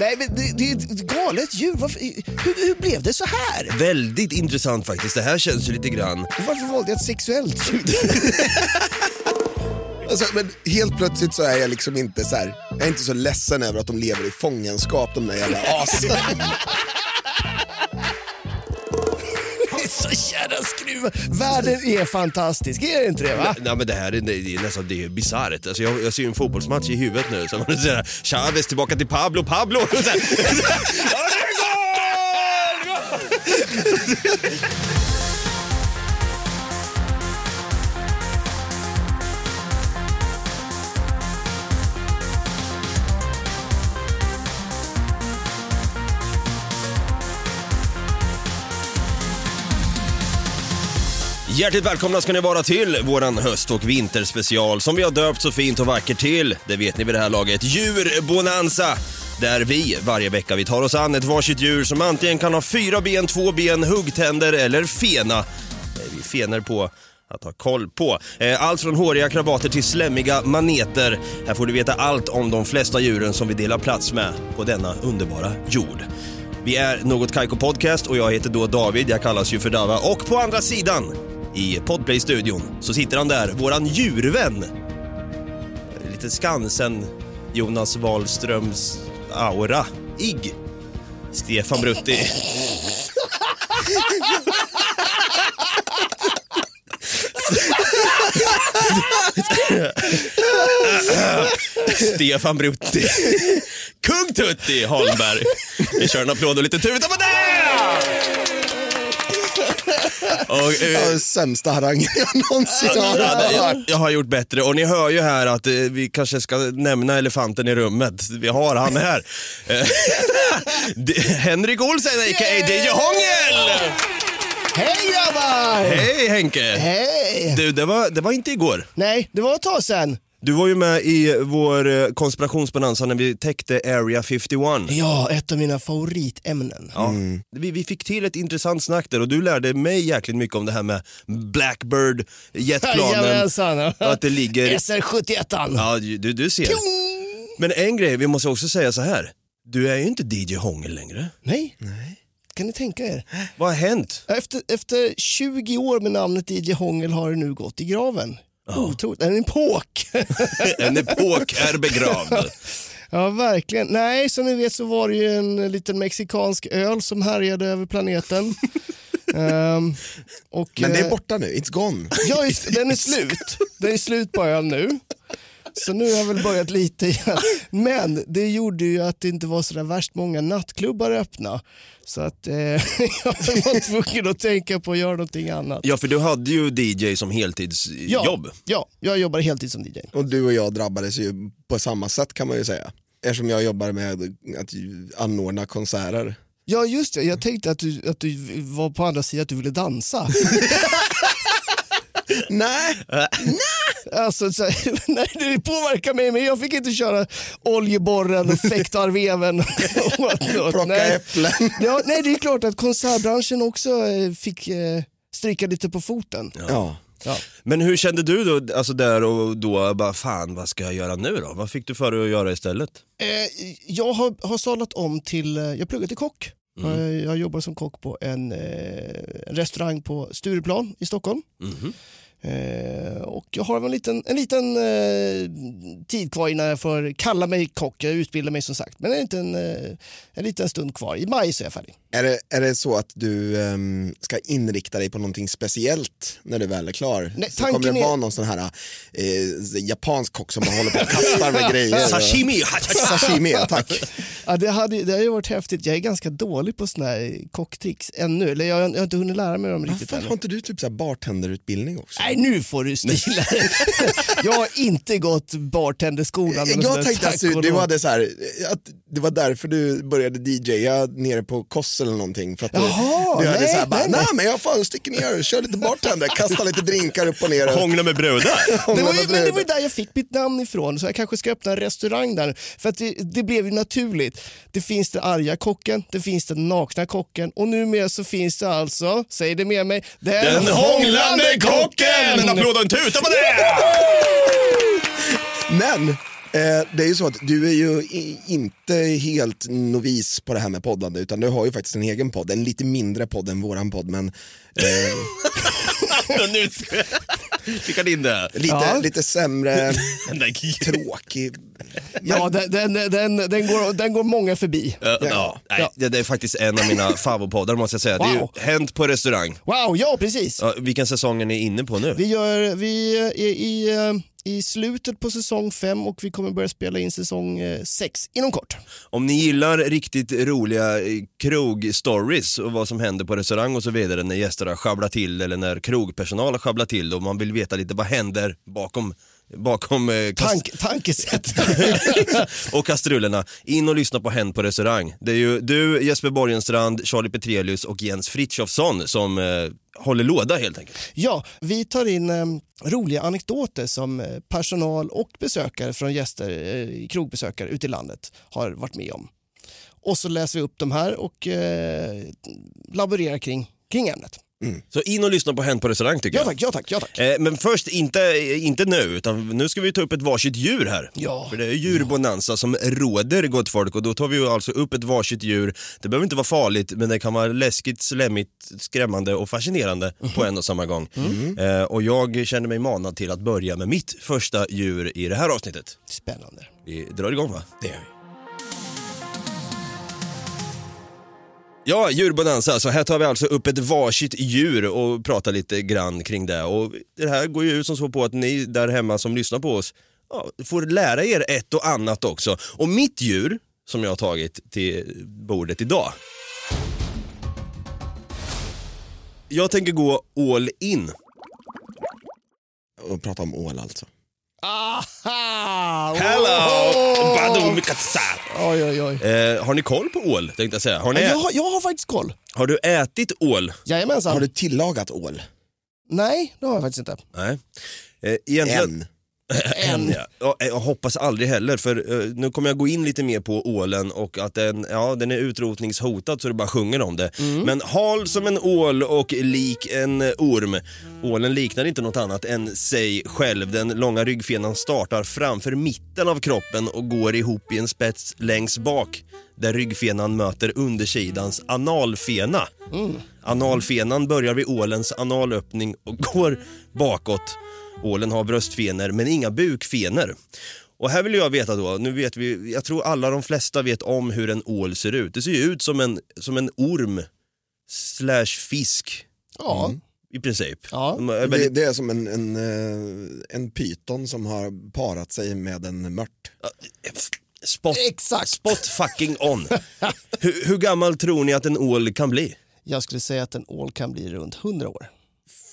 Nej, men det, det är ett galet djur. Varför, hur, hur blev det så här? Väldigt intressant faktiskt. Det här känns ju lite grann... Varför valde jag ett sexuellt ljud? Alltså, men helt plötsligt så är jag liksom inte så här, jag är inte så ledsen över att de lever i fångenskap de där jävla asen. Världen är fantastisk, är det inte det? Va? Nej men det här är, det är nästan det är bisarrt. Alltså, jag, jag ser ju en fotbollsmatch i huvudet nu. Så man säger Chavez tillbaka till Pablo, Pablo! Och så här, Hjärtligt välkomna ska ni vara till våran höst och vinterspecial som vi har döpt så fint och vackert till, det vet ni vid det här laget, Djurbonanza. Där vi varje vecka vi tar oss an ett varsitt djur som antingen kan ha fyra ben, två ben, huggtänder eller fena. Vi fener på att ha koll på. Eh, allt från håriga krabater till slemmiga maneter. Här får du veta allt om de flesta djuren som vi delar plats med på denna underbara jord. Vi är Något Kaiko Podcast och jag heter då David, jag kallas ju för Dava. Och på andra sidan, i Podplay-studion, så sitter han där, våran djurvän. Lite Skansen, Jonas Wahlströms aura. Igg. Stefan Brutti. Stefan Brutti. Kung Tutti Holmberg. Vi kör en applåd och lite tuta på det! Och, eh, sämsta harangen jag någonsin har hört. jag, jag har gjort bättre och ni hör ju här att eh, vi kanske ska nämna elefanten i rummet. Vi har han här. Eh, det- Henrik Olsen a.k.a. DJ Hångel! Hej grabbar! Hej Henke! Hej! Du, det var, det var inte igår. Nej, det var ett tag sedan. Du var ju med i vår eh, konspirationsbonanza när vi täckte Area 51. Ja, ett av mina favoritämnen. Ja. Vi, vi fick till ett intressant snack där och du lärde mig jäkligt mycket om det här med Blackbird, jetplanen. Jajamensan. att det ligger... SR71. Ja, du, du ser. Men en grej, vi måste också säga så här. Du är ju inte DJ Hångel längre. Nej. Nej. Kan ni tänka er? Vad har hänt? Efter, efter 20 år med namnet DJ Hångel har det nu gått i graven. Otroligt. En epok. En epok är begravd. ja, verkligen. Nej, som ni vet så var det ju en liten mexikansk öl som härjade över planeten. Ehm, och, Men det eh, är borta nu, it's gone. Ja, just, den är slut. Den är slut på öl nu. Så nu har jag väl börjat lite igen. Men det gjorde ju att det inte var så där värst många nattklubbar öppna. Så att eh, jag var tvungen att tänka på att göra någonting annat. Ja, för du hade ju DJ som heltidsjobb. Ja, ja, jag jobbar heltid som DJ. Och du och jag drabbades ju på samma sätt kan man ju säga. Eftersom jag jobbar med att anordna konserter. Ja, just det. Jag tänkte att du, att du var på andra sidan, att du ville dansa. Nej, Alltså, så, nej, det påverkar mig, men jag fick inte köra oljeborren och fäktarveven. plocka Nej. äpplen. Ja, nej, det är klart att konsertbranschen också eh, fick eh, stryka lite på foten. Ja. Ja. Men hur kände du då, alltså där och då, bara fan vad ska jag göra nu då? Vad fick du för dig att göra istället? Eh, jag har, har sadlat om till, eh, jag pluggar till kock. Eh, Jag jobbar som kock på en, eh, restaurang på Stureplan i Stockholm. Mhm. Eh, och jag har en liten, en liten eh, tid kvar innan jag får kalla mig kock. Jag utbildar mig som sagt. Men en liten, eh, en liten stund kvar. I maj så är jag färdig. Är, det, är det så att du ehm, ska inrikta dig på någonting speciellt när du väl är klar? Nej, så kommer det är- vara någon sån här eh, japansk kock som bara håller på och kastar med grejer? Sashimi! Sashimi, tack. Ja, det, hade, det har ju varit häftigt. Jag är ganska dålig på såna här kocktricks ännu. Eller jag, jag har inte hunnit lära mig dem riktigt Varför ännu. har inte du typ så här bartenderutbildning också? Nej, nu får du stila dig. Jag har inte gått bartenderskolan. Jag tänkte att du, hade så här, att det var därför du började DJa nere på Koss eller någonting. För att du, Jaha, du hade nej, så här, bara, nej, nej, nej. men jag fan sticker ner, kör lite bartender, kastar lite drinkar upp och ner. Hångla med brudar. Det var, ju, men det var ju där jag fick mitt namn ifrån, så jag kanske ska öppna en restaurang där. För att det, det blev ju naturligt. Det finns den arga kocken, det finns den nakna kocken och numera så finns det alltså, säg det med mig, den, Den hånglande kocken! En applåd och en tuta på det! Men det är ju så att du är ju i, inte helt novis på det här med poddande utan du har ju faktiskt en egen podd, en lite mindre podd än våran podd men eh, nu fick han in det. lite, Ja. lite sämre, tråkig. Ja, den, den, den, den, går, den går många förbi. Ja, ja. Nej, det, det är faktiskt en av mina favoritpoddar måste jag säga. Det är Wow. ju Hänt på restaurang. Wow, ja precis. Ja, vilken säsong är ni inne på nu? Vi, gör, vi är i, eh, i slutet på säsong fem och vi kommer börja spela in säsong eh, sex inom kort. Om ni gillar riktigt roliga eh, krogstories och vad som händer på restaurang och så vidare när gästerna sjabblar till eller när krogpersonal sjabblar till och man vill veta lite vad händer bakom bakom eh, kast- Tank, tankesätt. och kastrullerna. In och lyssna på Hänt på restaurang. Det är ju du, Jesper Borgenstrand, Charlie Petrelius och Jens Frithiofsson som eh, håller låda helt enkelt. ja, vi tar in eh, roliga anekdoter som eh, personal och besökare från gäster, eh, krogbesökare ute i landet har varit med om. Och så läser vi upp de här och eh, laborerar kring, kring ämnet. Så in och lyssna på Hänt på restaurang tycker Ja jag. tack, ja tack, ja tack. Eh, Men först, inte, inte nu, utan nu ska vi ta upp ett varsitt djur här. Ja. För det är djurbonanza som råder gott folk och då tar vi ju alltså upp ett varsitt djur. Det behöver inte vara farligt men det kan vara läskigt, slemmigt, skrämmande och fascinerande på en och samma gång. Eh, och jag känner mig manad till att börja med mitt första djur i det här avsnittet. Spännande. Vi drar igång va? Det gör vi. Ja, djurbonanza. Så här tar vi alltså upp ett varsitt djur och pratar lite grann kring det. Och det här går ju ut som så på att ni där hemma som lyssnar på oss ja, får lära er ett och annat också. Och mitt djur som jag har tagit till bordet idag. Jag tänker gå all in. Och prata om ål alltså. Aha! Hello! Badum katsa. Oj, oj, oj. Eh, har ni koll på ål tänkte jag säga? Har, ni Jag ä- har, jag har faktiskt koll. har du ätit ål? Jajamensan. Har du tillagat ål? Nej, det har jag faktiskt inte. Nej. Eh, egentligen... Än? En, ja. Ja, Jag hoppas aldrig heller för eh, nu kommer jag gå in lite mer på ålen och att den, ja, den är utrotningshotad så det bara sjunger om det. Men hal som en ål och lik en eh, orm. Ålen liknar inte något annat än sig själv. Den långa ryggfenan startar framför mitten av kroppen och går ihop i en spets längst bak där ryggfenan möter undersidans analfena. Analfenan börjar vid ålens analöppning och går bakåt. Ålen har bröstfenor men inga bukfenor. Och här vill jag veta då, nu vet vi, jag tror alla de flesta vet om hur en ål ser ut. Det ser ju ut som en, som en orm slash fisk Ja. i princip. Ja. De är Det, väldigt, det är som en, en, eh, en pyton som har parat sig med en mört. spot, Exakt. spot fucking on. hur, hur gammal tror ni att en ål kan bli? Jag skulle säga att en ål kan bli runt 100 år.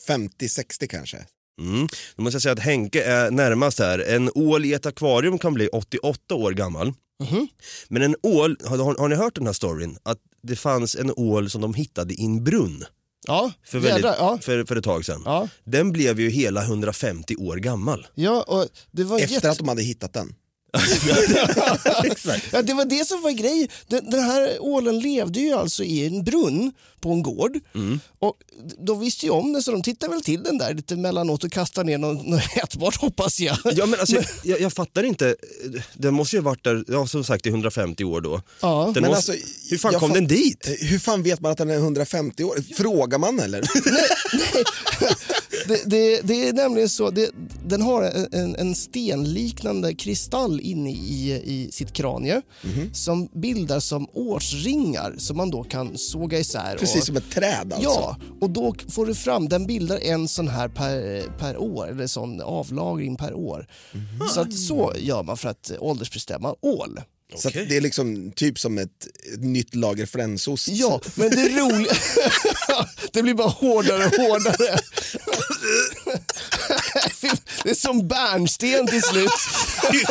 50-60 kanske. Mm. Då måste jag säga att Henke är närmast här. En ål i ett akvarium kan bli 88 år gammal. Men en ål, har, har, ni hört den här storyn? Att det fanns en ål som de hittade i en brunn Ja, för, väldigt, ja. för, för ett tag sedan. Ja. Den blev ju hela 150 år gammal. Ja, och det var Efter jätte... att de hade hittat den. Ja, det var det som var grejen. Den, den här ålen levde ju alltså i en brunn på en gård. Mm. Och de visste ju om det så de tittade väl till den där lite mellanåt och kastade ner något, något ätbart hoppas jag. Ja, men alltså, jag, jag fattar inte, den måste ju ha varit där, ja, som sagt i 150 år då. Ja. Den Men måste, alltså, hur fan kom fatt- den dit? Eh, Hur fan vet man att den är 150 år? Frågar man eller? Det, det, det är nämligen så, det, den har en, en stenliknande kristall inne i, i sitt kranie Mhm. som bildar som årsringar som man då kan såga isär. Precis och, som ett träd alltså. Ja, och då får du fram, den bildar en sån här per, per år, eller sån avlagring per år. Mhm. Så att så gör man för att åldersbestämma ål. Så att Okej. det är liksom typ som ett, ett nytt lager fränsost. Ja, men det roliga... det blir bara hårdare och hårdare. det är som bärnsten till slut. Fy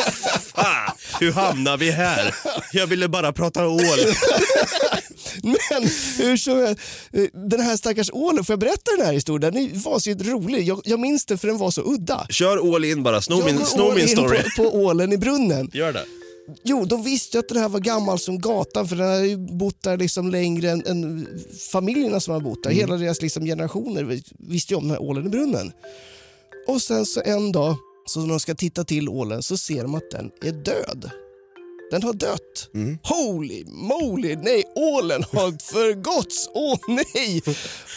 fan, hur hamnar vi här? Jag ville bara prata ål. Men hur som helst, den här stackars ålen, får jag berätta den här historien? Den var så rolig. Jag, jag minns den för den var så udda. Kör all in bara, sno min, sno min in story. På, på ålen i brunnen. Gör det. Jo, de visste att det här var gammal som gatan för den hade ju bott där liksom längre än, än familjerna som har bott där. Hela deras liksom generationer visste ju om den här ålen i brunnen. Och sen så en dag, så när de ska titta till ålen så ser de att den är död. Den har dött. Holy moly, nej, ålen har förgåtts. Åh nej!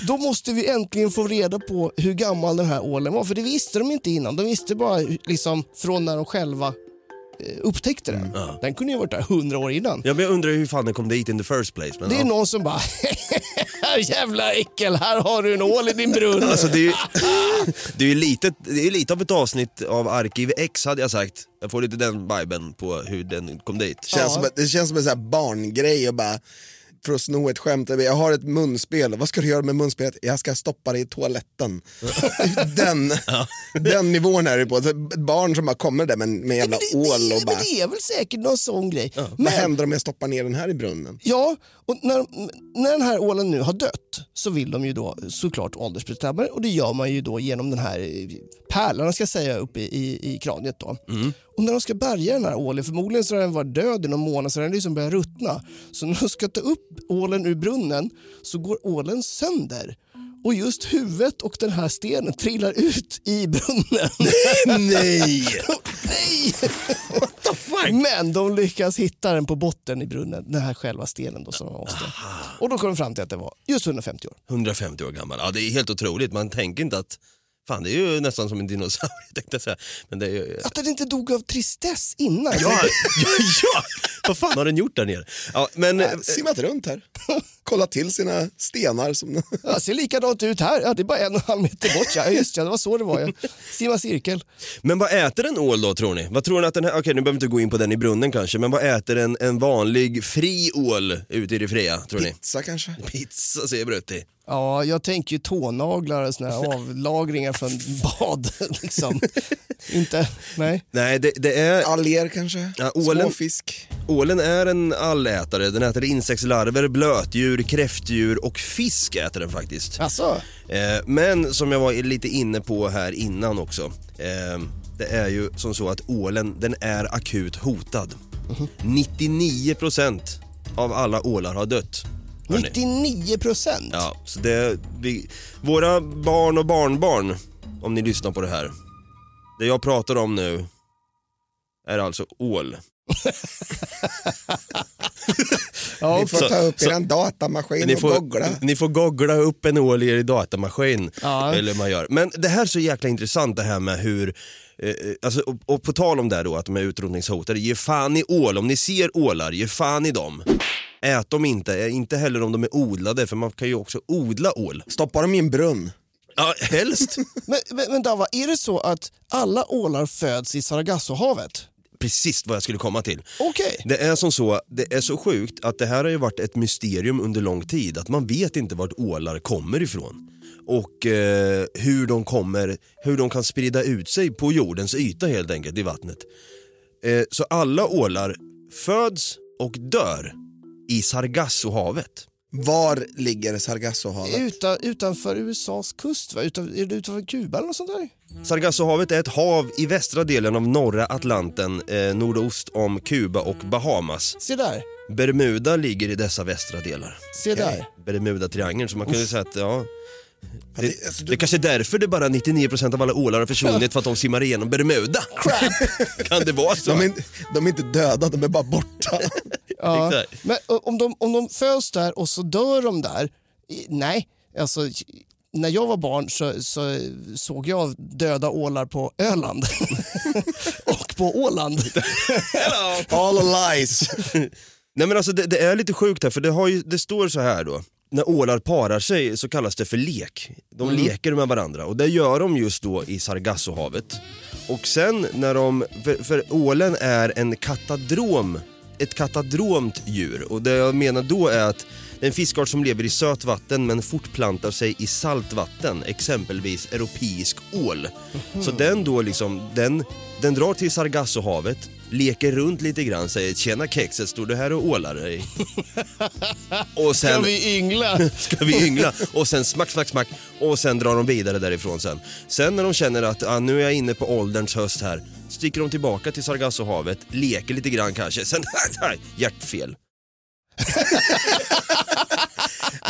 Då måste vi äntligen få reda på hur gammal den här ålen var, för det visste de inte innan. De visste bara liksom från när de själva upptäckte den. Den kunde ju ha varit där hundra år innan. Ja, men jag undrar hur fan den kom dit in the first place. Men, Det är ja. någon som bara, jävla äckel, här har du en ål i din brunn. Alltså det är ju, det är ju lite, det är lite av ett avsnitt av Arkiv X hade jag sagt. Jag får lite den viben på hur den kom dit. Känns Ja. som, det känns som en sån här barngrej och bara för att sno ett skämt. Jag har ett munspel, vad ska du göra med munspelet? Jag ska stoppa det i toaletten. den, den nivån är det på. Så Ett barn som bara kommer där med, med jävla Men det, ål det, och bara, det är väl säkert någon sån grej. vad Men, händer om jag stoppar ner den här i brunnen? Ja, och när, när den här ålen nu har dött så vill de ju då såklart åldersbestämma och det gör man ju då genom den här pärlan ska jag säga uppe i, i, i kraniet. Då. Och när de ska bärga den här ålen, förmodligen så har den varit död i någon månad så den liksom börjar ruttna. Så när de ska ta upp ålen ur brunnen så går ålen sönder. Och just huvudet och den här stenen trillar ut i brunnen. Nej! Nej! Men de lyckas hitta den på botten i brunnen, den här själva stenen då som måste. Och då kom de fram till att det var just 150 år. 150 år gammal. Ja, det är helt otroligt. Man tänker inte att, fan det är ju nästan som en dinosaurie tänkte jag säga. Men det är ju... Att den inte dog av tristess innan. Ja, ja, ja! Vad fan har den gjort där nere? Ja, men, eh, Simmat runt här. Kolla till sina stenar. Som... Ja, ser likadant ut här. Ja, det är bara en och en halv meter bort. Ja, just ja, det var så det var. Ja. Simma cirkel. men vad äter en ål då tror ni? Vad tror ni att den här, okej nu behöver vi inte gå in på den i brunnen kanske, men vad äter en, en vanlig fri ål ute i det fria tror ni? Pizza kanske? Pizza säger Brutti. Ja, jag tänker ju tånaglar och såna här avlagringar från bad. Liksom. inte, nej. Nej, det, det är, Alger kanske? Ja, ålen- Småfisk? ålen är en allätare. Den äter insektslarver, blötdjur, kräftdjur och fisk äter den faktiskt. Alltså, Eh, men som jag var lite inne på här innan också. Eh, det är ju som så att ålen, den är akut hotad. 99% av alla ålar har dött. Hörni. 99 procent. Ja, så det, vi, våra barn och barnbarn, om ni lyssnar på det här. Det jag pratar om nu är alltså ål. Ja, Ni får så- ta upp så- er datamaskin Ni och får, googla. ni får googla upp en ål i er datamaskin. Ja. Eller man gör. Men det här är så jäkla intressant det här med hur, eh, alltså, och, och på tal om det här då att de är utrotningshotade, ge fan i ål. Om ni ser ålar, ge fan i dem. Ät dem inte, eh, inte heller om de är odlade för man kan ju också odla ål. Stoppa dem i en brunn. Ja, helst. Men, men, men Dava, är det så att alla ålar föds i Sargassohavet? Precis vad jag skulle komma till. Okej. Det är som så, det är så sjukt att det här har ju varit ett mysterium under lång tid. Att man vet inte vart ålar kommer ifrån. Och eh, hur de kommer, hur de kan sprida ut sig på jordens yta helt enkelt i vattnet. Eh, så alla ålar föds och dör i Sargassohavet. Var ligger Sargassohavet? Uta, utanför USAs kust, va? Utan, är det utanför Kuba eller något sånt där? Sargassohavet är ett hav i västra delen av norra Atlanten, eh, nordost om Kuba och Bahamas. Se där, Bermuda ligger i dessa västra delar. se där. Bermuda-triangeln, så man kan ju säga att ja, det, det- alltså, det är kanske är därför det bara 99% av alla ålar har försvunnit för att de simmar igenom Bermuda. kan det vara så? De är, inte- de är inte döda, de är bara borta. Ja. Exakt. Men om de, om de föds där och så dör de där, nej. Alltså, när jag var barn så, så såg jag döda ålar på Öland. och på Åland. All lies. Nej men alltså det, det är lite sjukt här för det, har ju, det står så här då. När ålar parar sig så kallas det för lek. De leker med varandra och det gör de just då i Sargassohavet. Och sen när de, för, för ålen är en katadrom, ett katadromt djur och det jag menar då är att Det är en fiskart som lever i sötvatten men fortplantar sig i saltvatten, exempelvis europeisk ål. Så den då liksom, den, den drar till Sargassohavet, leker runt lite grann, säger “Tjena kexet, står du här och ålar dig?” Och sen... Kan vi yngla? ska vi yngla och sen smack, smack, smack och sen drar de vidare därifrån sen. Sen när de känner att ah, nu är jag inne på ålderns höst här, sticker de tillbaka till Sargassohavet, leker lite grann kanske, sen hjärtfel.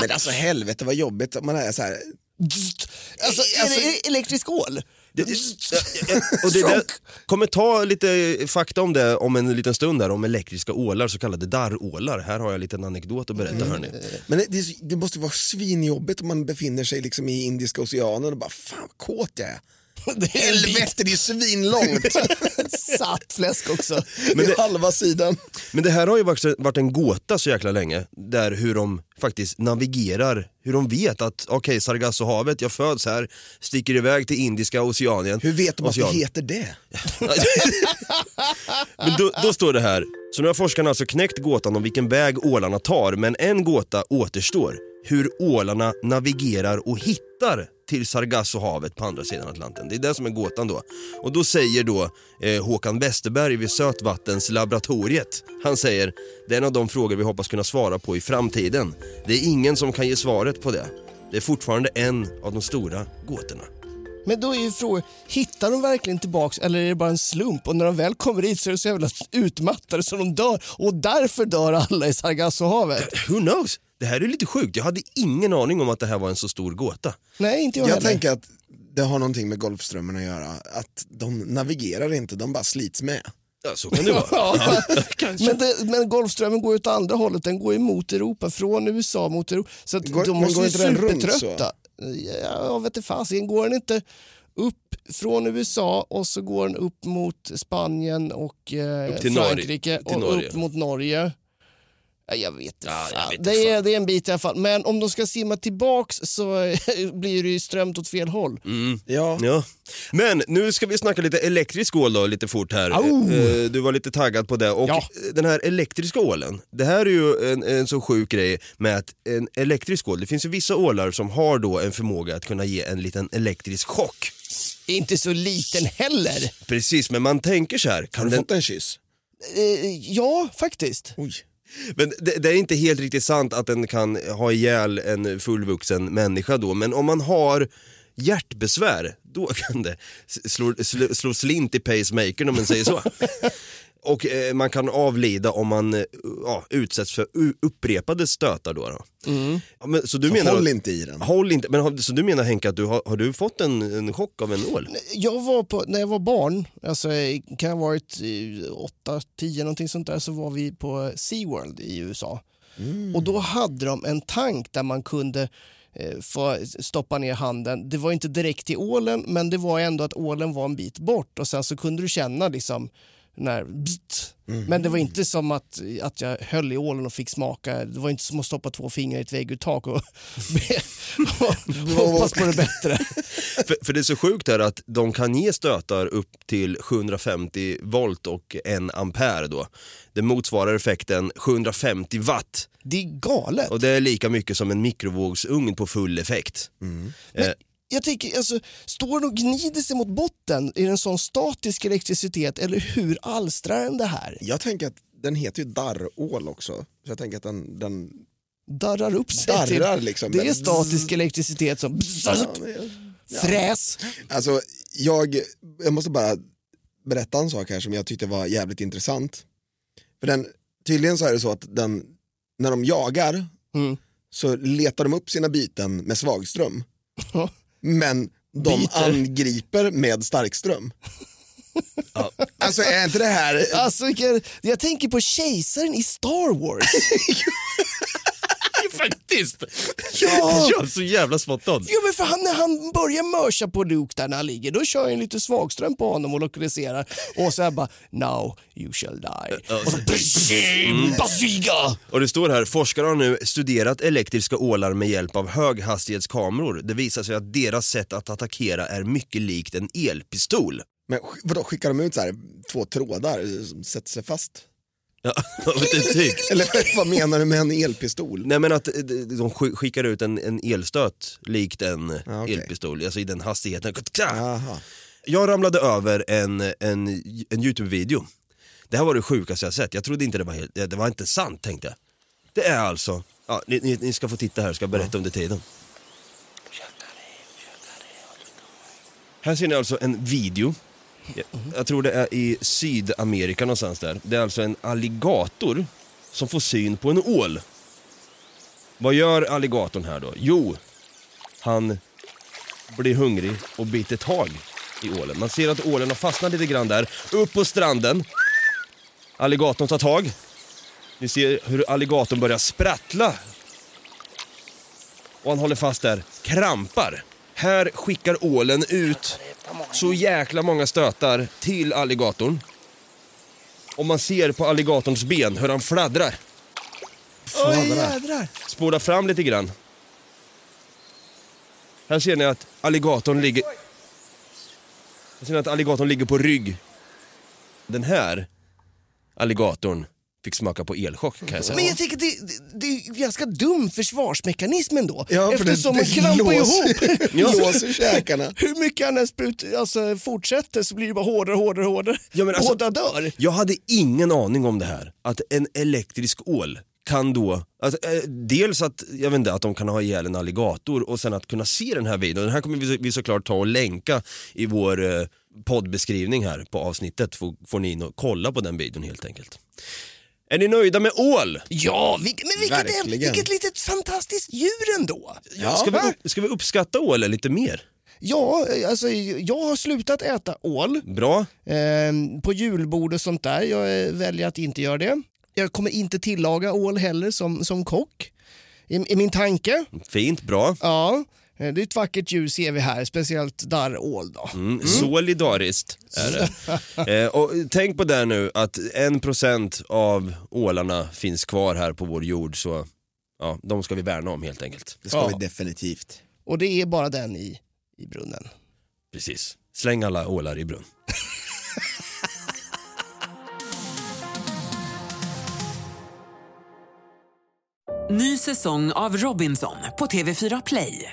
Men alltså helvete vad jobbigt om man är så här. Alltså, är det elektrisk ål? Det, och det där, kommer ta lite fakta om det om en liten stund här, om elektriska ålar, så kallade darrålar. Här har jag en liten anekdot att berätta hörni. Men det, det, det måste vara svinjobbigt om man befinner sig liksom i Indiska oceanen och bara fan vad kåt jag är. Det är Helvete det är svinlångt. satt fläsk också. Men det halva sidan. Men det här har ju varit, varit en gåta så jäkla länge, där hur de faktiskt navigerar, hur de vet att okej Sargassohavet, jag föds här, sticker iväg till Indiska oceanen. Hur vet de att det Ocean. heter det? Men då, då står det här, så nu har forskarna alltså knäckt gåtan om vilken väg ålarna tar, men en gåta återstår. Hur ålarna navigerar och hittar till Sargassohavet på andra sidan Atlanten. Det är det som är gåtan då. Och då säger då eh, Håkan Westerberg vid Sötvattenslaboratoriet, han säger det är en av de frågor vi hoppas kunna svara på i framtiden. Det är ingen som kan ge svaret på det. Det är fortfarande en av de stora gåtorna. Men då är ju frågan, hittar de verkligen tillbaks eller är det bara en slump? Och när de väl kommer dit så är de så jävla utmattade så de dör och därför dör alla i Sargassohavet. Who knows? Det här är lite sjukt. Jag hade ingen aning om att det här var en så stor gåta. Nej, inte jag, Jag heller. tänker att det har någonting med Golfströmmen att göra. Att de navigerar inte, de bara slits med. Ja, så kan det vara. Ja, men, det, men Golfströmmen går ju åt andra hållet, den går ju mot Europa, från USA mot Europa. Så att Går- de men måste går ju inte den runt supertrötta. Ja, jag vet inte fasiken, går den inte upp från USA och så går den upp mot Spanien och eh, Upp till Norge. Frankrike Till och Norge. upp mot Norge. Ja, jag vet inte. Ja, jag vet inte det, är, det är en bit i alla fall. Men om de ska simma tillbaks så blir det ju strömt åt fel håll. Ja. Ja. Men nu ska vi snacka lite elektrisk ål då, lite fort här. Au! Eh, Du var lite taggad på det. Och Ja. den här elektriska ålen, det här är ju en, en så sjuk grej med att en elektrisk ål, det finns ju vissa ålar som har då en förmåga att kunna ge en liten elektrisk chock. Inte så liten heller. Precis, men man tänker så här, Har kan du den... fått en kyss? Eh, ja, faktiskt. Oj. Men det, det är inte helt riktigt sant att den kan ha ihjäl en fullvuxen människa då, men om man har hjärtbesvär, då kan det slå, slå, slå slint i pacemakern om man säger så. Och eh, man kan avlida om man eh, ja, utsätts för upprepade stötar då. då. Ja, men, så du Så menar, håll inte i den. Håll inte, men har, så du menar Henke att du har, har du fått en, en chock av en ål? Jag var på, när jag var barn, alltså kan ha varit 8-10 någonting sånt där, så var vi på SeaWorld i USA. Och då hade de en tank där man kunde eh, få stoppa ner handen. Det var inte direkt till ålen, men det var ändå att ålen var en bit bort och sen så kunde du känna liksom när bzt. Men det var inte som att, att jag höll i ålen och fick smaka. Det var inte som att stoppa två fingrar i ett vägguttag och, och hoppas på det bättre. För, för det är så sjukt här att de kan ge stötar upp till 750 volt och 1 ampere då. Det motsvarar effekten 750 watt Det är galet. och det är lika mycket som en mikrovågsugn på full effekt. Eh, Jag tänker, alltså, står den och gnider sig mot botten i en sån statisk elektricitet eller hur alstrar den det här? Jag tänker att den heter ju darrål också. Så jag tänker att den, den Darrar upp sig darrar till... liksom. Det är statisk elektricitet som... Ja, det är- Fräs! Alltså, jag, jag måste bara berätta en sak här som jag tyckte var jävligt intressant. För den, tydligen så är det så att den, när de jagar Mm. så letar de upp sina byten med svagström. Ja. Men de Biter. angriper med starkström. Alltså är inte det här... Alltså, jag tänker på kejsaren i Star Wars. Faktiskt! Ja. ja, så jävla spot on. Jo, men för han, när han börjar mörsa på Luke där när han ligger, då kör jag en lite svagström på honom och lokaliserar. Och så här bara, now you shall die. Och så Mm. Och det står här, forskare har nu studerat elektriska ålar med hjälp av höghastighetskameror. Det visar sig att deras sätt att attackera är mycket likt en elpistol. Men vadå, skickar de ut så här, två trådar som sätter sig fast? Ja, typ. Eller vad menar du med en elpistol? Nej men att eh, de sk- skickar ut en, en elstöt likt en Ja, okej. elpistol, alltså i den hastigheten. Aha. Jag ramlade över en, en, en YouTube-video. Det här var det sjukaste jag sett, jag trodde inte det var helt, det var inte sant tänkte jag. Det är alltså, ja, ni, ni, ni ska få titta här, ska jag berätta under tiden. Här ser ni alltså en video. Jag, jag tror det är i Sydamerika någonstans där. Det är alltså en alligator som får syn på en ål. Vad gör alligatorn här då? Jo, han blir hungrig och biter tag i ålen. Man ser att ålen har fastnat lite grann där. Upp på stranden. Alligatorn tar tag. Ni ser hur alligatorn börjar sprattla. Och han håller fast där, krampar. Här skickar ålen ut så jäkla många stötar till alligatorn. Och man ser på alligatorns ben hur han fladdrar. Oj jädrar. Spola fram lite grann. Här ser ni att alligatorn ligger... Här ser ni att alligatorn ligger på rygg. Den här alligatorn fick smaka på elchock kan jag säga. Men jag tycker det, det, det är en ganska dum försvarsmekanism ändå. Ja, för det- Eftersom det man klampar ihop. låser käkarna. Hur mycket han än sprut, alltså, fortsätter så blir det bara hårdare, hårdare, hårdare. Ja, men alltså- Båda dör. Jag hade ingen aning om det här. Att en elektrisk ål kan då, att, eh, dels att, jag vet inte, att de kan ha ihjäl en alligator och sen att kunna se den här videon. Den här kommer vi, vi såklart ta och länka i vår eh, poddbeskrivning här på avsnittet. Får, får ni in och kolla på den videon helt enkelt. Är ni nöjda med ål? Ja, vilket, men vilket, är, Verkligen. vilket litet fantastiskt djur ändå. Ja, ska, vi, ska vi uppskatta ålen lite mer? Ja, alltså jag har slutat äta ål Bra. eh, på julbord och sånt där. Jag eh, väljer att inte göra det. Jag kommer inte tillaga ål heller som, som kock. I, I min tanke. Fint, bra. Ja, det är ett vackert djur ser vi här, speciellt darrål då. Mm, Solidariskt är det. eh, och tänk på det nu att en procent av ålarna finns kvar här på vår jord så ja, de ska vi värna om helt enkelt. Det ska Ja. vi definitivt. Och det är bara den i, i brunnen. Precis. Släng alla ålar i brunn. Ny säsong av Robinson på TV4 Play.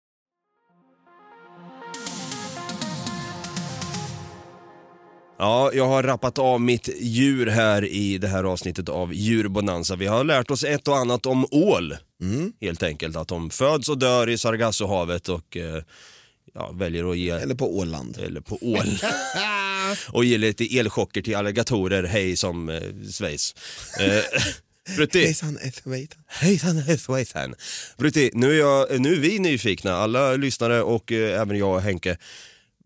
Ja, jag har rappat av mitt djur här i det här avsnittet av Djurbonanza. Vi har lärt oss ett och annat om ål, helt enkelt. Att de föds och dör i Sargassohavet och eh, ja, väljer att ge Eller på Åland. eller på ål. och ge lite elchocker till alligatorer, hej som eh, Schweiz. Eh, Brutti, Hejsan, hejsan. hejsan hejsan. Brutti, nu är, jag, nu är vi nyfikna, alla lyssnare och eh, även jag och Henke.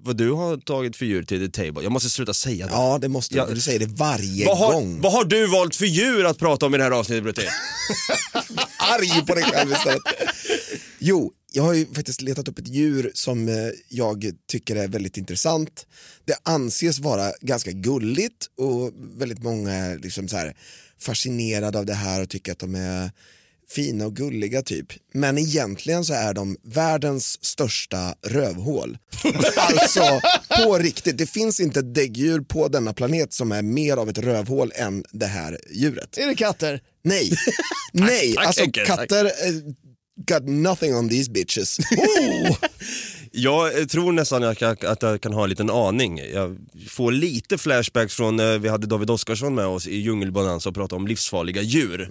Vad du har tagit för djur till the table. Jag måste sluta säga det. Ja, det måste du. Ja. Du säger det varje Vad har, gång. vad har du valt för djur att prata om i det här avsnittet Brutti? Arg på dig själv istället. Jo, jag har ju faktiskt letat upp ett djur som eh, jag tycker är väldigt intressant. Det anses vara ganska gulligt och väldigt många är liksom så här fascinerade av det här och tycker att de är fina och gulliga typ. Men egentligen så är de världens största rövhål. alltså på riktigt, det finns inte ett däggdjur på denna planet som är mer av ett rövhål än det här djuret. Är det katter? Nej, nej, alltså katter eh, got nothing on these bitches. Oh! Jag eh, tror nästan att jag, att jag kan ha en liten aning. Jag får lite flashbacks från, eh, vi hade David Oskarsson med oss i Djungelbonanza och pratade om livsfarliga djur.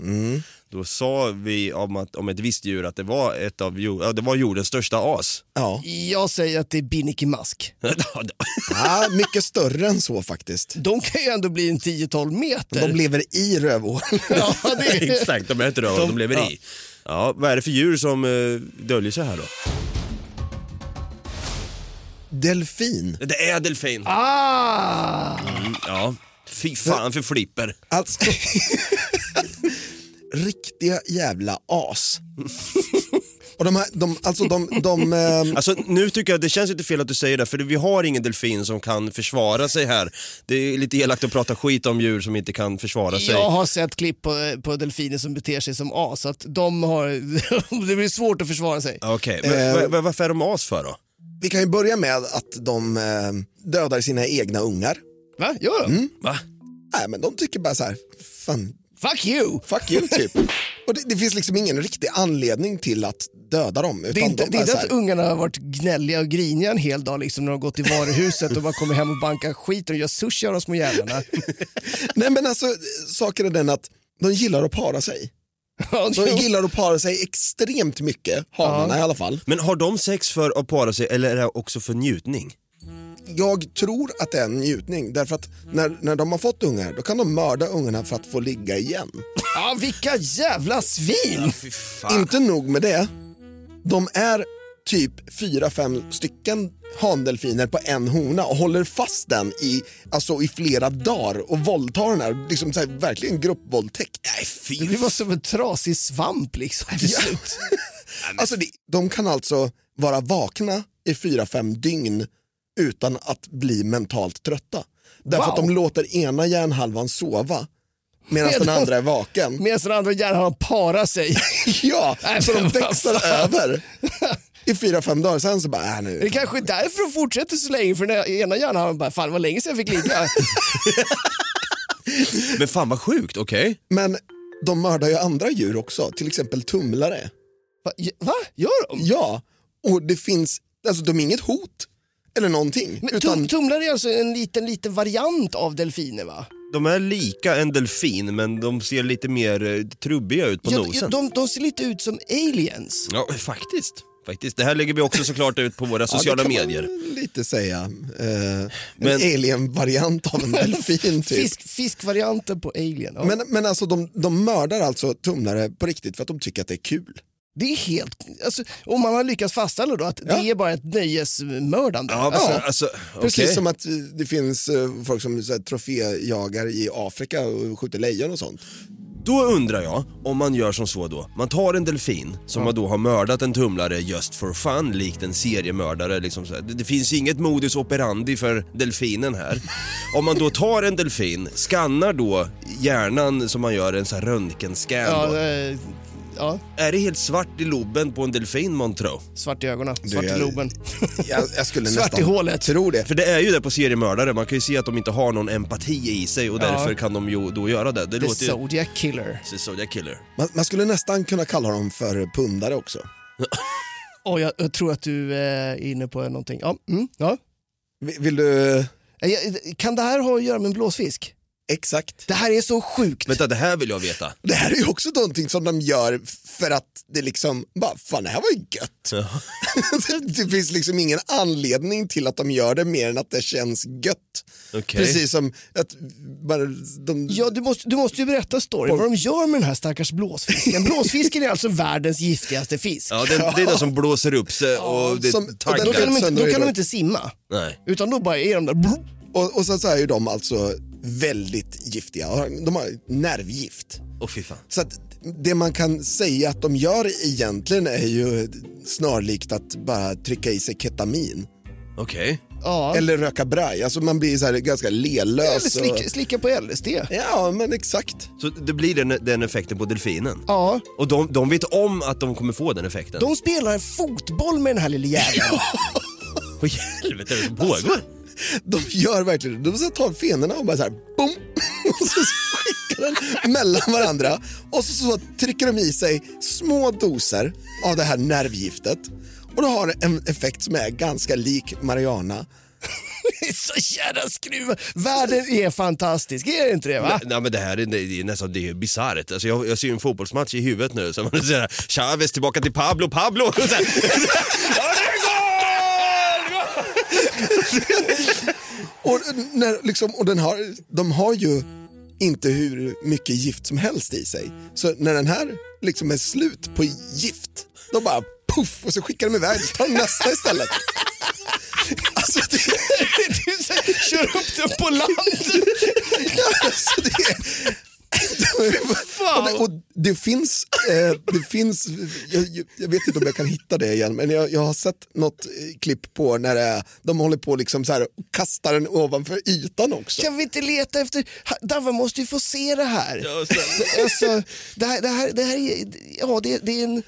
Då sa vi om, att, om ett visst djur att det var, ett av, ja, det var jordens största as. Ja. Jag säger att det är Binnike Mask. ja, mycket större än så faktiskt. De kan ju ändå bli en 10-12 meter. De lever i rövhål. Ja, det är... Exakt, de är inte rövare, de, De- lever ja. i. Ja, vad är det för djur som uh, döljer sig här då? Delfin. Det är delfin. Ah! Mm, ja. Fy fan för flipper. Alltså, riktiga jävla as. Och de här, de, alltså de, de, eh, Alltså nu tycker jag det känns lite fel att du säger det, för vi har ingen delfin som kan försvara sig här. Det är lite elakt att prata skit om djur som inte kan försvara sig. Jag har sett klipp på, på delfiner som beter sig som as, så att de har, det blir svårt att försvara sig. Okej, men Eh. va- va- varför är de as för då? Vi kan ju börja med att de eh, dödar sina egna ungar. Va? Gör de? Mm. Va? Nej men de tycker bara så här, fan, Fuck you! fuck you typ. Och det, det finns liksom ingen riktig anledning till att döda dem. Det är inte, de det är inte att här, ungarna har varit gnälliga och griniga en hel dag liksom, när de har gått till varuhuset och bara kommer hem och bankar skit och gör sushi av de små jävlarna. Nej men alltså saken är den att de gillar att para sig. Ja, De gillar att para sig extremt mycket, hanarna i alla fall. Men har de sex för att para sig eller är det också för njutning? Jag tror att det är en njutning därför att när, när de har fått ungar då kan de mörda ungarna för att få ligga igen. Ja, vilka jävla svin! Fan. Inte nog med det, de är typ fyra, fem stycken handelfiner på en hona och håller fast den i, alltså i flera dagar och våldtar den här, liksom så här, verkligen gruppvåldtäkt. Nej fy Det bara som en trasig svamp liksom till Ja. slut. Alltså, det, de kan alltså vara vakna i fyra, fem dygn utan att bli mentalt trötta. Därför Wow. att de låter ena hjärnhalvan sova medan den andra är vaken. Medan den andra hjärnan parar sig. Ja, Nej, så de växlar fan. över i fyra, fem dagar. Sen så bara, äh, nu. Det är kanske är därför de fortsätter så länge, för den ena hjärnan bara, fan var länge sedan jag fick ligga. Men fan vad sjukt, okej. Men de mördar ju andra djur också, till exempel tumlare. Va? Va? Gör de? Ja, och det finns, alltså de är inget hot eller någonting. Men utan, tum, tumlare är alltså en liten, liten variant av delfiner va? De är lika en delfin men de ser lite mer eh, trubbiga ut på Ja, nosen. de, de ser lite ut som aliens. Ja, faktiskt. Faktiskt. Det här lägger vi också såklart ut på våra ja, sociala det kan medier. Man lite säga. Eh, Men- En alien-variant av en delfin typ. Fisk, fiskvarianten på alien. Ja. Men, men alltså de, de mördar alltså tumlare på riktigt för att de tycker att det är kul. det är helt... Alltså, om man har lyckats fastställa då att Ja. det är bara ett nöjesmördande. Ja, alltså, alltså, Precis okej. som att eh, det finns eh, folk som så här, troféjagar i Afrika och skjuter lejon och sånt. Då undrar jag om man gör som så då. Man tar en delfin som man då har mördat en tumlare just for fun, likt en seriemördare. Liksom så. Det, det finns inget modus operandi för delfinen här. Om man då tar en delfin, skannar då hjärnan som man gör en sån här röntgenscan ja, då. Eh, ja, Är det helt svart i loben på en delfin månntro? svart i ögonen, svart i jag- loben. Jag, jag skulle Svart nästan i hålet. tro det. För det är ju det på seriemördare, man kan ju se att de inte har någon empati i sig och Ja. därför kan de ju då göra det. Det The låter ju... Zodiac Killer. The Zodiac Killer. Man, man skulle nästan kunna kalla dem för pundare också. Oh, jag, jag tror att du är inne på någonting. Ja, mm, ja. Vill, vill du... Eh, Kan det här ha att göra med en blåsfisk? Exakt. Det här är så sjukt. Vänta, det här vill jag veta. Det här är ju också någonting som de gör för att det liksom, bara fan det här var ju gött. det finns liksom ingen anledning till att de gör det mer än att det känns gött. Okej. Precis som att bara de... Ja, du, måste, du måste ju berätta storyn, vad de gör med den här stackars blåsfisken. Blåsfisken är alltså världens giftigaste fisk. Ja, det, det är det som blåser upp sig och det som- och taggar. Då kan, de inte, då kan de inte simma, Nej. utan då bara är de där... Och, och sen så är ju de alltså väldigt giftiga, de har nervgift. Fan. Så att det man kan säga att de gör egentligen är ju snarlikt att bara trycka i sig ketamin. Okej. Ja. Eller röka braj, alltså man blir så här ganska lelös. Eller slicka, slicka på LSD. Ja, men exakt. Så det blir den, den effekten på delfinen? Ja, Och de, de vet om att de kommer få den effekten? de spelar fotboll med den här lilla jäveln. Vad i helvete är det som pågår? De gör verkligen det. De så tar fenorna och bara så här, boom, och så skickar den mellan varandra. Och så, så trycker de i sig små doser av det här nervgiftet. Och då har det en effekt som är ganska lik Mariana. Det är så jävla skruvat. Världen är fantastisk, är det inte det? Va? Nej, nej men det här är, det är nästan det är bisarrt. Alltså jag, jag ser ju en fotbollsmatch i huvudet nu, så man säger Chavez tillbaka till Pablo, Pablo! Och så här, ja! Och, när, liksom, och den har, de har ju inte hur mycket gift som helst i sig. Så när den här liksom är slut på gift, då bara puff och så skickar de iväg och tar nästa istället. Alltså det, Du kör upp den på land. alltså det, och det, och det finns, eh, det finns jag, jag vet inte om jag kan hitta det igen, men jag, jag har sett något eh, klipp på när det är, de håller på liksom så här och kastar den ovanför ytan också. Kan vi inte leta efter... Davva måste ju få se det här. Ja, alltså, det, här, det, här, det här är, ja, det, det är en,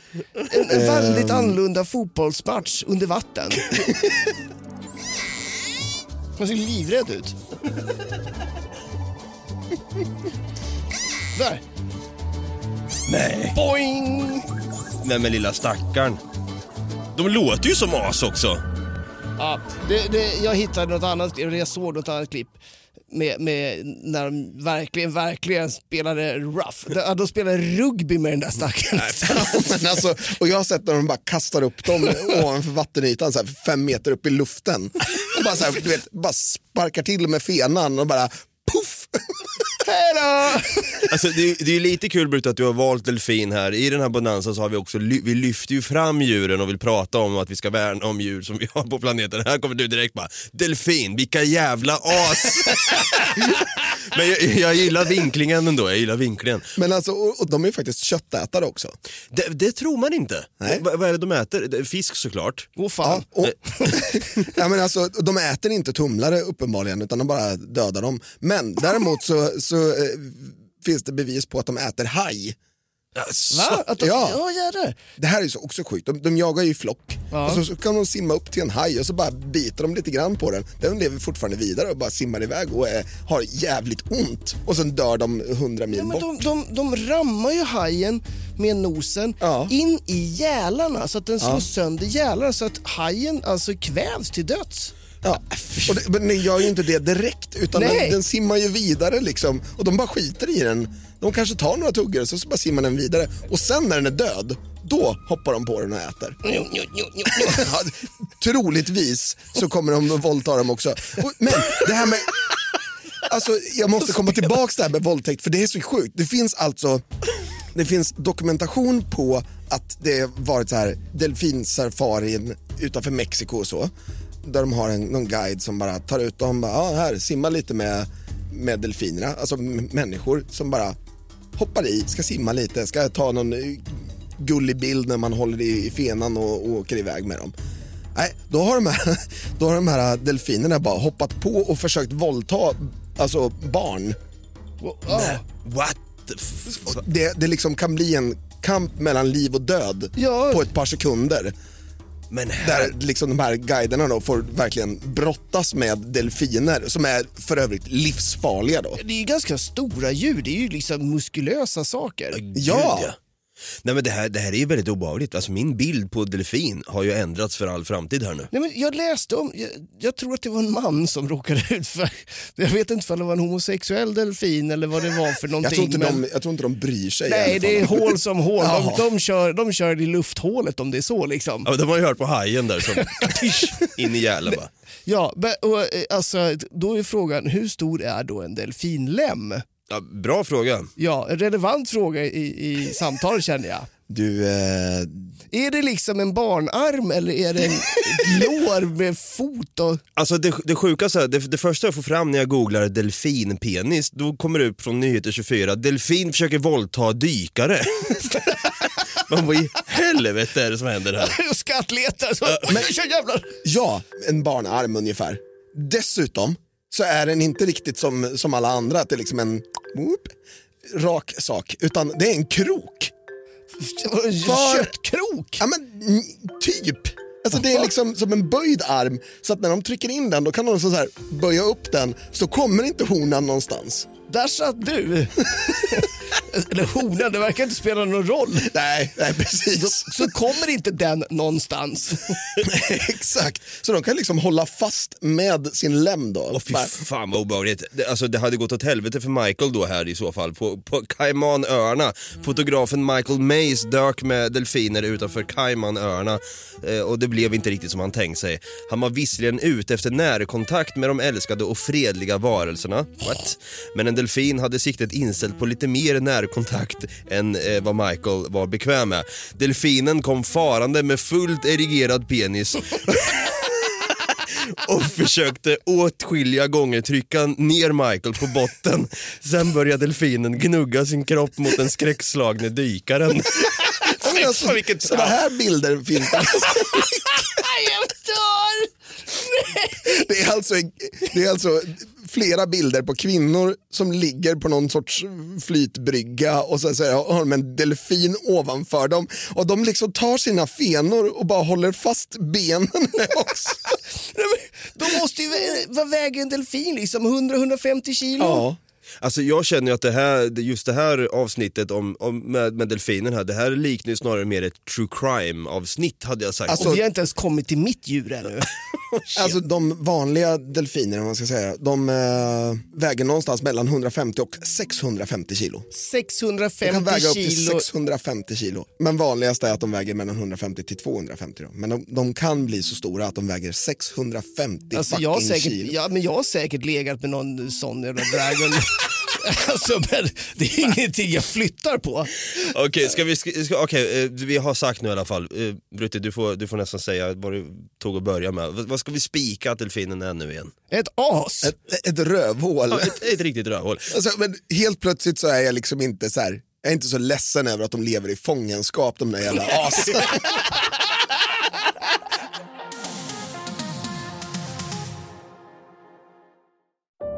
en, en väldigt annorlunda fotbollsmatch under vatten. Man ser livrädd ut. Där. Nej. Boing! Nej men lilla stackarn. De låter ju som as också. Ja, det, det, jag hittade något annat, eller jag såg något annat klipp med, med när de verkligen, verkligen spelade rough. De, de spelade rugby med den där stackaren. Men alltså, och jag har sett när de bara kastar upp dem ovanför vattenytan så här, fem meter upp i luften. Och bara, så här, du vet, bara sparkar till med fenan och bara puff. Hejdå! Alltså, det, är- det är ju lite kul Brut att du har valt delfin här. I den här bonanza så har vi också, vi lyfter ju fram djuren och vill prata om att vi ska värna om djur som vi har på planeten. Här kommer du direkt bara, delfin, vilka jävla as! Men jag, jag gillar vinklingen ändå, jag gillar vinklingen. Men alltså, och, och de är ju faktiskt köttätare också. Det, det tror man inte. Nej. Va- vad är det de äter? Fisk såklart. Åh fan. Och, ja, men alltså, de äter inte tumlare uppenbarligen utan de bara dödar dem. Men däremot så, så eh, finns det bevis på att de äter haj. Va? Att de, Ja. ja. Det här är ju så också sjukt. De, de jagar ju flock och så, så kan de simma upp till en haj och så bara biter de lite grann på den. Den lever fortfarande vidare och bara simmar iväg och är, har jävligt ont. Och sen dör de hundra mil Ja, men bort. de, de, de rammar ju hajen med nosen Ja. in i gälarna så att den slår sönder gälarna så att hajen alltså kvävs till döds. Ja. Och det, men den gör ju inte det direkt utan den, den simmar ju vidare liksom och de bara skiter i den. De kanske tar några tuggor så, så bara simmar den vidare och sen när den är död, då hoppar de på den och äter. Ja, troligtvis så kommer de att våldta dem också. Och, men det här med... Alltså, jag måste komma tillbaka till det här med våldtäkt för det är så sjukt. Det finns alltså det finns dokumentation på att det varit så här delfinsafarin utanför Mexiko och så. Där de har en, någon guide som bara tar ut dem, bara, ja, här, simma lite med, med delfinerna. Alltså människor som bara hoppar i, ska simma lite, ska ta någon eh, gullig bild när man håller i, i fenan och, och åker iväg med dem. Nej, då har, de här, då har de här delfinerna bara hoppat på och försökt våldta alltså barn. Ja. What Det, det liksom kan bli en kamp mellan liv och död Ja. på ett par sekunder. Där liksom de här guiderna då får verkligen brottas med delfiner som är för övrigt livsfarliga då. Det är ju ganska stora djur, det är ju liksom muskulösa saker. Ja. Nej men det här, det här är ju väldigt obehagligt. Alltså min bild på delfin har ju ändrats för all framtid här nu. Nej, men jag läste om, jag, jag tror att det var en man som råkade ut för, jag vet inte om det var en homosexuell delfin eller vad det var för Jag någonting. tror, inte men- de, jag tror inte de bryr sig. Nej, det är hål som hål. De, de, kör, de kör i lufthålet om det är så liksom. Ja, de har ju hört på hajen där som in i gälen bara. Ja, och, eh, alltså, då är frågan, hur stor är då en delfinlem? Ja, bra fråga. Ja, en relevant fråga i, i samtal känner jag. Du, eh, Är det liksom en barnarm eller är det en lår med fot? Och... Alltså det, det sjukaste, det, det första jag får fram när jag googlar delfinpenis, då kommer det upp från Nyheter 24, delfin försöker våldta dykare. Man vad i helvete är det som händer här? och skattletar. Så, men, jävlar. ja, en barnarm ungefär. Dessutom så är den inte riktigt som, som alla andra, att det är liksom en whoop, rak sak, utan det är en krok. Var- Köttkrok. Ja men typ. Alltså det är liksom som en böjd arm så att när de trycker in den då kan de så här böja upp den så kommer inte honan någonstans. Där satt du. eller honan, det verkar inte spela någon roll. Nej, nej precis. Så kommer inte den någonstans. Exakt, så de kan liksom hålla fast med sin lem då. Åh fy Bara- fan vad obehagligt. Det, alltså, det hade gått åt helvete för Michael då här i så fall. På, på Caymanöarna. Fotografen Michael Mays dök med delfiner utanför Caymanöarna eh, och det blev inte riktigt som han tänkt sig. Han var visserligen ute efter närkontakt med de älskade och fredliga varelserna. What? Men en delfin hade siktet inställt på lite mer närkontakt än eh, vad Michael var bekväm med. Delfinen kom farande med fullt erigerad penis och försökte åtskilliga gånger trycka ner Michael på botten. Sen började delfinen gnugga sin kropp mot den skräckslagne dykaren. Men alltså, Sådana här bilder finns det. Jag dör! Det är, alltså, det är alltså flera bilder på kvinnor som ligger på någon sorts flytbrygga och så, så har de en delfin ovanför dem och de liksom tar sina fenor och bara håller fast benen också. De måste ju, vä- vad väger en delfin liksom? 100-150 kilo? Ja. Alltså jag känner ju att det här, just det här avsnittet om, om, med, med delfinen här, det här liknar ju snarare mer ett true crime avsnitt hade jag sagt. Alltså- Och vi har inte ens kommit till mitt djur ännu. Alltså de vanliga delfinerna, man ska säga, de eh, väger någonstans mellan 150 och 650 kilo. De 650 kan väga upp till kilo. 650 kilo. Men vanligast är att de väger mellan 150 till 250. Då. Men de, de kan bli så stora att de väger 650 Alltså fucking jag, har säkert, kilo. ja, men jag har säkert legat med någon sån jävla dragon. alltså, men det är ingenting jag flyttar på. Okej, ska vi, ska, okej, eh, vi har sagt nu i alla fall, eh, Brutti du får, du får nästan säga vad du tog att börja med. Vad, vad ska vi spika att delfinen är nu igen? Ett as. Ett, ett rövhål. Ja, ett, ett riktigt rövhål. Alltså, men helt plötsligt så är jag liksom inte så här, jag är inte så ledsen över att de lever i fångenskap de där jävla asen.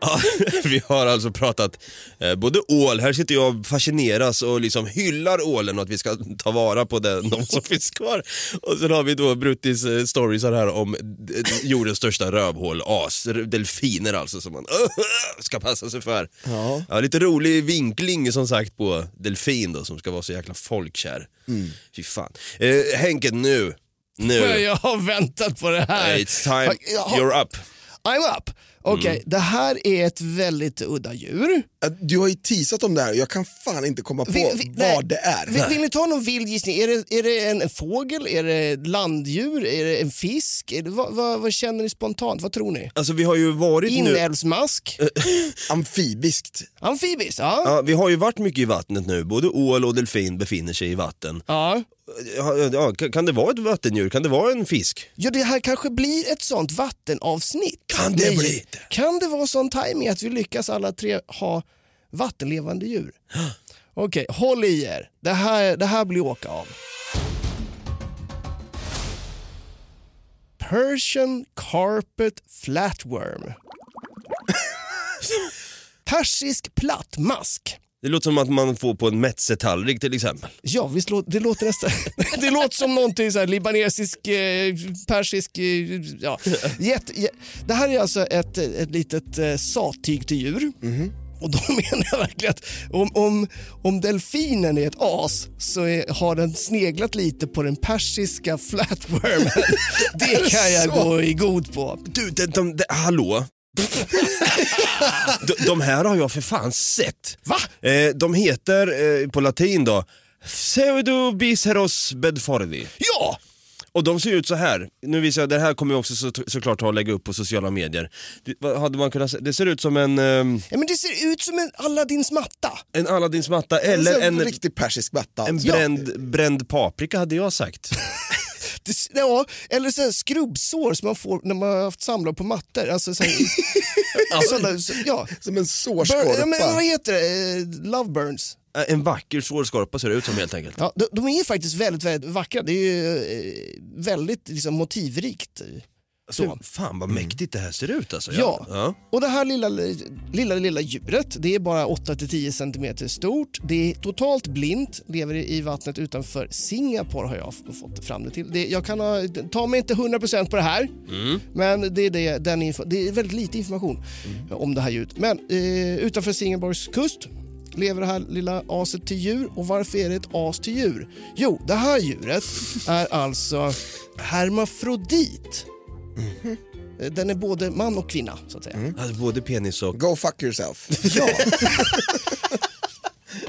Ja, vi har alltså pratat eh, både ål, här sitter jag och fascineras och liksom hyllar ålen och att vi ska ta vara på den, de som finns kvar. Och sen har vi då Bruttis eh, stories här om eh, jordens största rövhål, as, delfiner alltså som man ska passa sig för. Ja. lite rolig vinkling som sagt på delfin då som ska vara så jäkla folkkär. Fy fan. Eh, Henke nu, nu, Jag har väntat på det här. it's time, you're up. I'm up. Okej, Mm. det här är ett väldigt udda djur. Du har ju teasat om det här och jag kan fan inte komma på Vi- vi- nej. vad det är. Vill, vill ni ta någon vild gissning? Är det, är det en, fågel? Är det landdjur? Är det en fisk? Det, vad, vad, vad känner ni spontant? Vad tror ni? Alltså vi har ju varit nu... Inälvsmask? Amfibiskt. Amfibiskt? Ja. Ja, vi har ju varit mycket i vattnet nu, både ål och delfin befinner sig i vatten. ja. Ja, kan- det vara ett vattendjur? Kan det vara en fisk? Ja, det här kanske blir ett sånt vattenavsnitt. Kan det bli det? Kan det vara sån timing att vi lyckas alla tre ha vattenlevande djur? Okej, håll i er. Det här, det här blir åka av. Persian carpet flatworm. Persisk plattmask. Det låter som att man får på en metzetallrik till exempel. Ja, visst låter, det låter nästan... det låter som någonting så här libanesisk, eh, persisk... Eh, ja. Jätte, jä- det här är alltså ett, ett litet eh, sattyg till djur. Och då menar jag verkligen att om, om, om delfinen är ett as så är, har den sneglat lite på den persiska flatwormen. det kan jag Så. gå i god på. Du, de, de, de, hallå? De, de här har jag för fan sett. Va? Eh, de heter eh, på latin då Pseudobiceros bedfordi. Ja! Och de ser ut så här. Nu visar jag, det här kommer jag också så, såklart och lägga upp på sociala medier. Det, vad hade man kunnat, se- det ser ut som en, ehm, Ja, men det ser ut som en Aladdins matta. en Aladdins matta Eller en en, riktig persisk matta. en bränd, bränd paprika hade jag sagt. Ja, eller så här skrubbsår som man får när man har haft samlag på mattor. Alltså, så här, sådana, så, ja. Som en sårskorpa. ja, men, vad heter det? Eh, Love burns. Äh, En vacker svår skorpa ser det ut som helt enkelt. Ja, de, de är faktiskt väldigt, väldigt vackra. Det är ju eh, väldigt liksom, motivrikt. Så. Fan vad mäktigt det här ser ut alltså. Ja. ja. Och det här lilla, lilla, lilla djuret, det är bara 8-10 cm stort. Det är totalt blint, lever i vattnet utanför Singapore har jag fått fram det till. Det, jag kan ha, ta mig inte 100% på det här, men det är, det, den info, det är väldigt lite information om det här djuret. Men eh, utanför Singapores kust lever det här lilla aset till djur. Och varför är det ett as till djur? Jo, det här djuret är alltså hermafrodit. Eh, Den är både man och kvinna, så att säga. Alltså, både penis och... Go fuck yourself. Ja.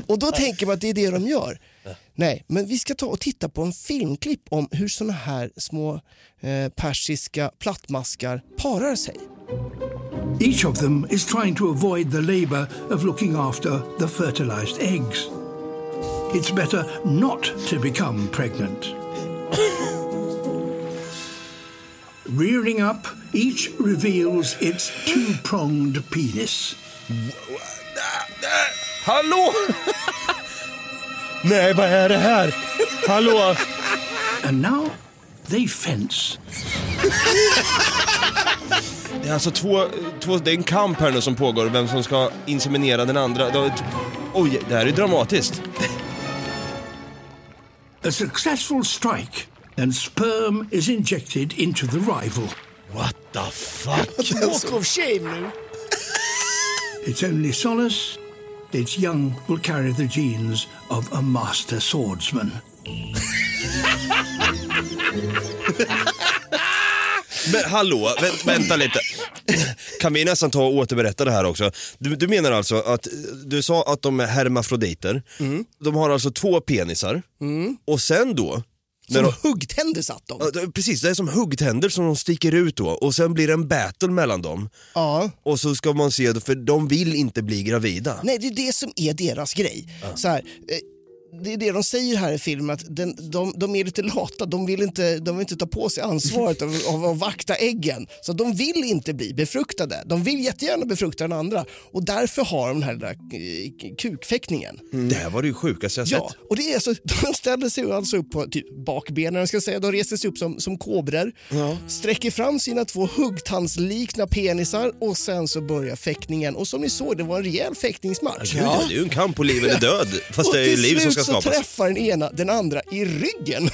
och då tänker man att det är det de gör. Nej, men vi ska ta och titta på en filmklipp om hur såna här små eh, persiska plattmaskar parar sig. Each of them is trying to avoid the labour of looking after the fertilized eggs. It's better not to become pregnant. Rearing up, each reveals its two pronged penis. Hallå! Nej, vad är det här? Hallå? And now they fence. Det är alltså två, två, det är en kamp här nu som pågår, vem som ska inseminera den andra. Det- Oj, det här är dramatiskt. A successful strike, and sperm is injected into the rival. What the fuck? Walk of shame nu. Its only solace, its young will carry the genes of a master swordsman. Men hallå, vä vänta lite. Kan vi nästan ta och återberätta det här också? Du, du menar alltså att, du sa att de är hermafroditer. De har alltså två penisar. Och sen då, Som de, huggtänder satt de. Ja, Precis, det är som huggtänder som de sticker ut då och sen blir det en battle mellan dem. Ja. Och så ska man se, för de vill inte bli gravida. Nej, det är det som är deras grej. Så här, eh, det är det de säger här i filmen, att den, de, de är lite lata. De vill inte, de vill inte ta på sig ansvaret av, av att vakta äggen. Så de vill inte bli befruktade. De vill jättegärna befrukta den andra. Och därför har de den här eh, kukfäktningen. Det här var det ju sjukaste jag sett. Ja, och det är alltså, de ställer sig alltså upp på typ bakbenen, ska säga. de reser sig upp som, som kobror, sträcker fram sina två huggtandslikna penisar och sen så börjar fäktningen. Och som ni såg, det var en rejäl fäktningsmatch. Ja. Det är ju en kamp på liv eller död, fast det är ju liv som ska så träffar den ena den andra i ryggen.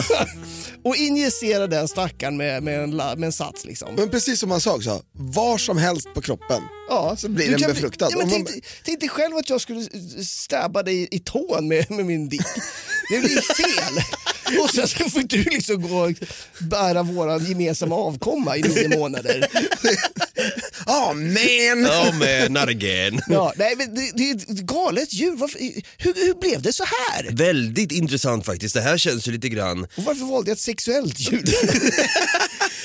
och injicerar den stackaren med, med, en, med en sats liksom. Men precis som han sa också, var som helst på kroppen Ja, så blir du den befruktad. Ja, men Om man- tänk, tänk dig själv att jag skulle stäba dig i tån med, med min dick. Det blir fel. Och sen så får du liksom gå och bära våran gemensamma avkomma i nio månader. Ah man! Ja men not again. Ja, nej, men det, det är ett galet djur. Varför, hur, hur blev det så här? Väldigt intressant faktiskt. Det här känns ju lite grann, Och varför valde jag ett sexuellt djur?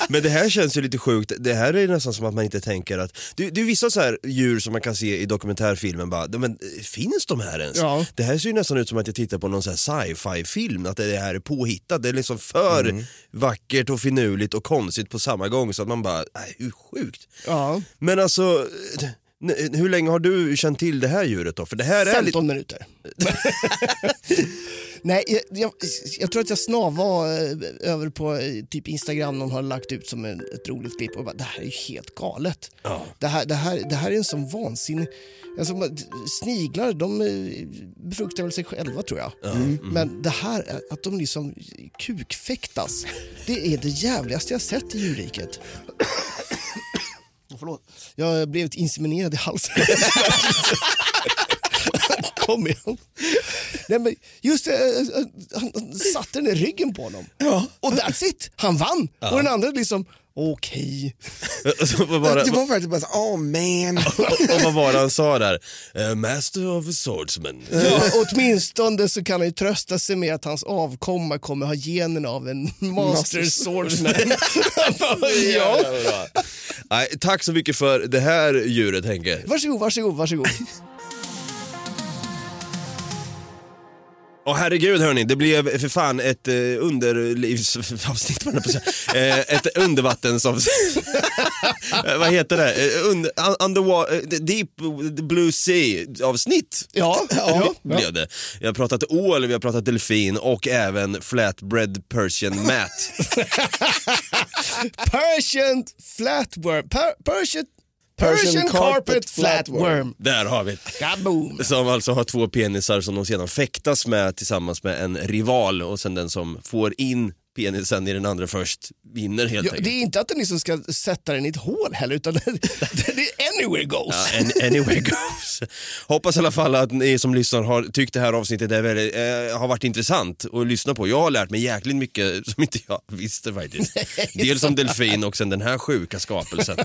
men det här känns ju lite sjukt. Det här är nästan som att man inte tänker att, det, det är vissa så här djur som man kan se i dokumentärfilmen bara, men eh, finns de här ens? Ja. Det här ser ju nästan ut som att jag tittar på någon sci-fi film, att det här är påhittat. Det är liksom för vackert och finurligt och konstigt på samma gång så att man bara, nej hur sjukt. Ja, Men alltså, hur länge har du känt till det här djuret då? För det här är lite... 15 minuter. Nej, jag, jag, jag tror att jag snavade eh, över på eh, typ Instagram, någon har lagt ut som en, ett roligt klipp och bara, det här är ju helt galet. Det, här, det, här, det här är en sån vansinnig... Alltså, sniglar, de eh, befruktar väl sig själva tror jag. Men det här, är- att de liksom kukfäktas, det är det jävligaste jag sett i djurriket. Förlåt. Jag blivit inseminerad i halsen. Kom igen. Nej, men just det, eh, eh, han, han satte den i ryggen på honom. Och that's it, han vann. Och den andra liksom, Okej. Bara- Det var verkligen bara så, oh man. och vad var det han sa där? Eh, master of a swordsman. Ja, åtminstone så kan han ju trösta sig med att hans avkomma kommer ha genen av en master swordsman. ja. Nej, tack så mycket för det här djuret Henke. Varsågod, varsågod, varsågod. Och herregud hörni, det blev för fan ett eh, underlivsavsnitt, eh, ett undervattensavsnitt. Vad heter det? Eh, under, un- underwater, eh, deep blue sea avsnitt. Ja, ja, blev det. Vi har pratat ål, vi har pratat delfin och även flatbread persian mat. Persian flatworm. Per, Persian, Persian, carpet, flatworm. Där har vi. Kaboom. Som alltså har två penisar som de sedan fäktas med tillsammans med en rival och sen den som får in penisen i den andra först vinner helt Ja, enkelt. det är inte att den liksom ska sätta den i ett hål heller, utan det är anywhere goes. Ja, an, anyway goes. Hoppas i alla fall att ni som lyssnar har tyckt det här avsnittet är väldigt, eh, har varit intressant att lyssna på. Jag har lärt mig jäkligt mycket som inte jag visste faktiskt. Dels om delfin och sen den här sjuka skapelsen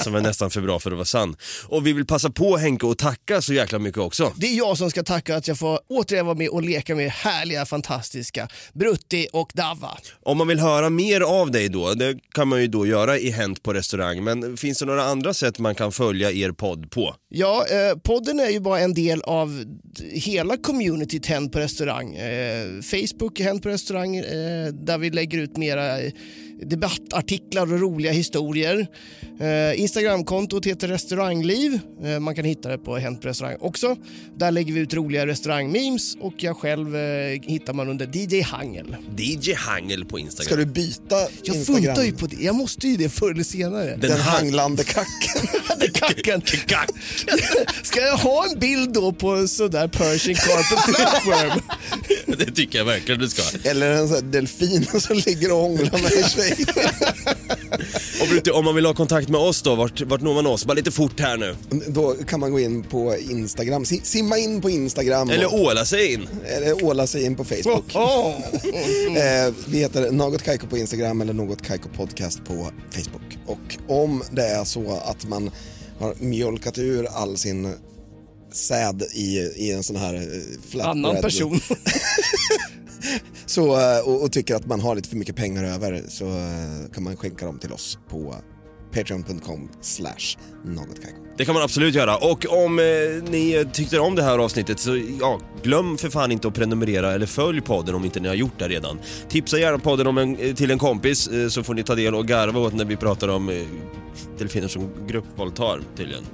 som är nästan för bra för att vara sann. Och vi vill passa på Henke och tacka så jäkla mycket också. Det är jag som ska tacka att jag får återigen vara med och leka med härliga, fantastiska Brutti och Dava. Om man vill höra mer av dig då, det kan man ju då göra i Hänt på restaurang, men finns det några andra sätt man kan följa er podd på? Ja, eh, podden är ju bara en del av hela communityt Hänt på restaurang. Eh, Facebook Hänt på restaurang eh, där vi lägger ut mera eh, debattartiklar och roliga historier. Eh, Instagramkontot heter restaurangliv. Eh, man kan hitta det på Hänt på restaurang också. Där lägger vi ut roliga restaurangmemes och jag själv eh, hittar man under DJ Hangel. DJ Hangel på Instagram. Ska du byta Jag Instagram? funtar ju på det. Jag måste ju det förr eller senare. Den hanglande kacken. Den kacken. Ska jag ha en bild då på en sådär Persian carpet flatworm? Det tycker jag verkligen du ska. Eller en sån här delfin som ligger och hånglar med en tjej. Och Brutti, om man vill ha kontakt med oss då, vart, vart når man oss? Bara lite fort här nu. Då kan man gå in på Instagram, Si- simma in på Instagram. Eller och, åla sig in. eller åla sig in på Facebook. Eh, vi heter Något Kaiko på Instagram eller Något Kaiko Podcast på Facebook. Och om det är så att man har mjölkat ur all sin säd i, i en sån här eh, flatbread. Annan person. Så, eh, och, och tycker att man har lite för mycket pengar över så eh, kan man skänka dem till oss på patreon.com slash. Det kan man absolut göra. Och om eh, ni tyckte om det här avsnittet så ja, glöm för fan inte att prenumerera eller följ podden om inte ni har gjort det redan. Tipsa gärna podden om en, till en kompis eh, så får ni ta del och garva åt när vi pratar om eh, delfiner som gruppvåldtar tydligen.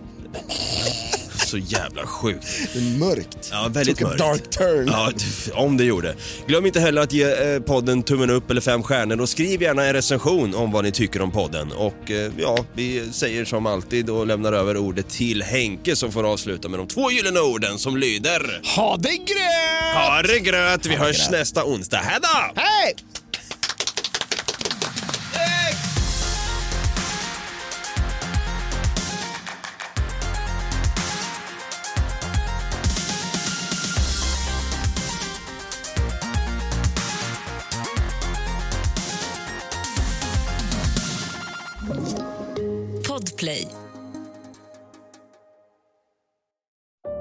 Så jävla sjukt. Det är mörkt. Ja, väldigt Took a mörkt. dark turn. Ja, om det gjorde. Glöm inte heller att ge eh, podden tummen upp eller fem stjärnor och skriv gärna en recension om vad ni tycker om podden. Och eh, ja, vi säger som alltid och lämnar över ordet till Henke som får avsluta med de två gyllene orden som lyder Ha det gröt! Ha det gröt, vi hörs nästa onsdag. Hej då! Hej!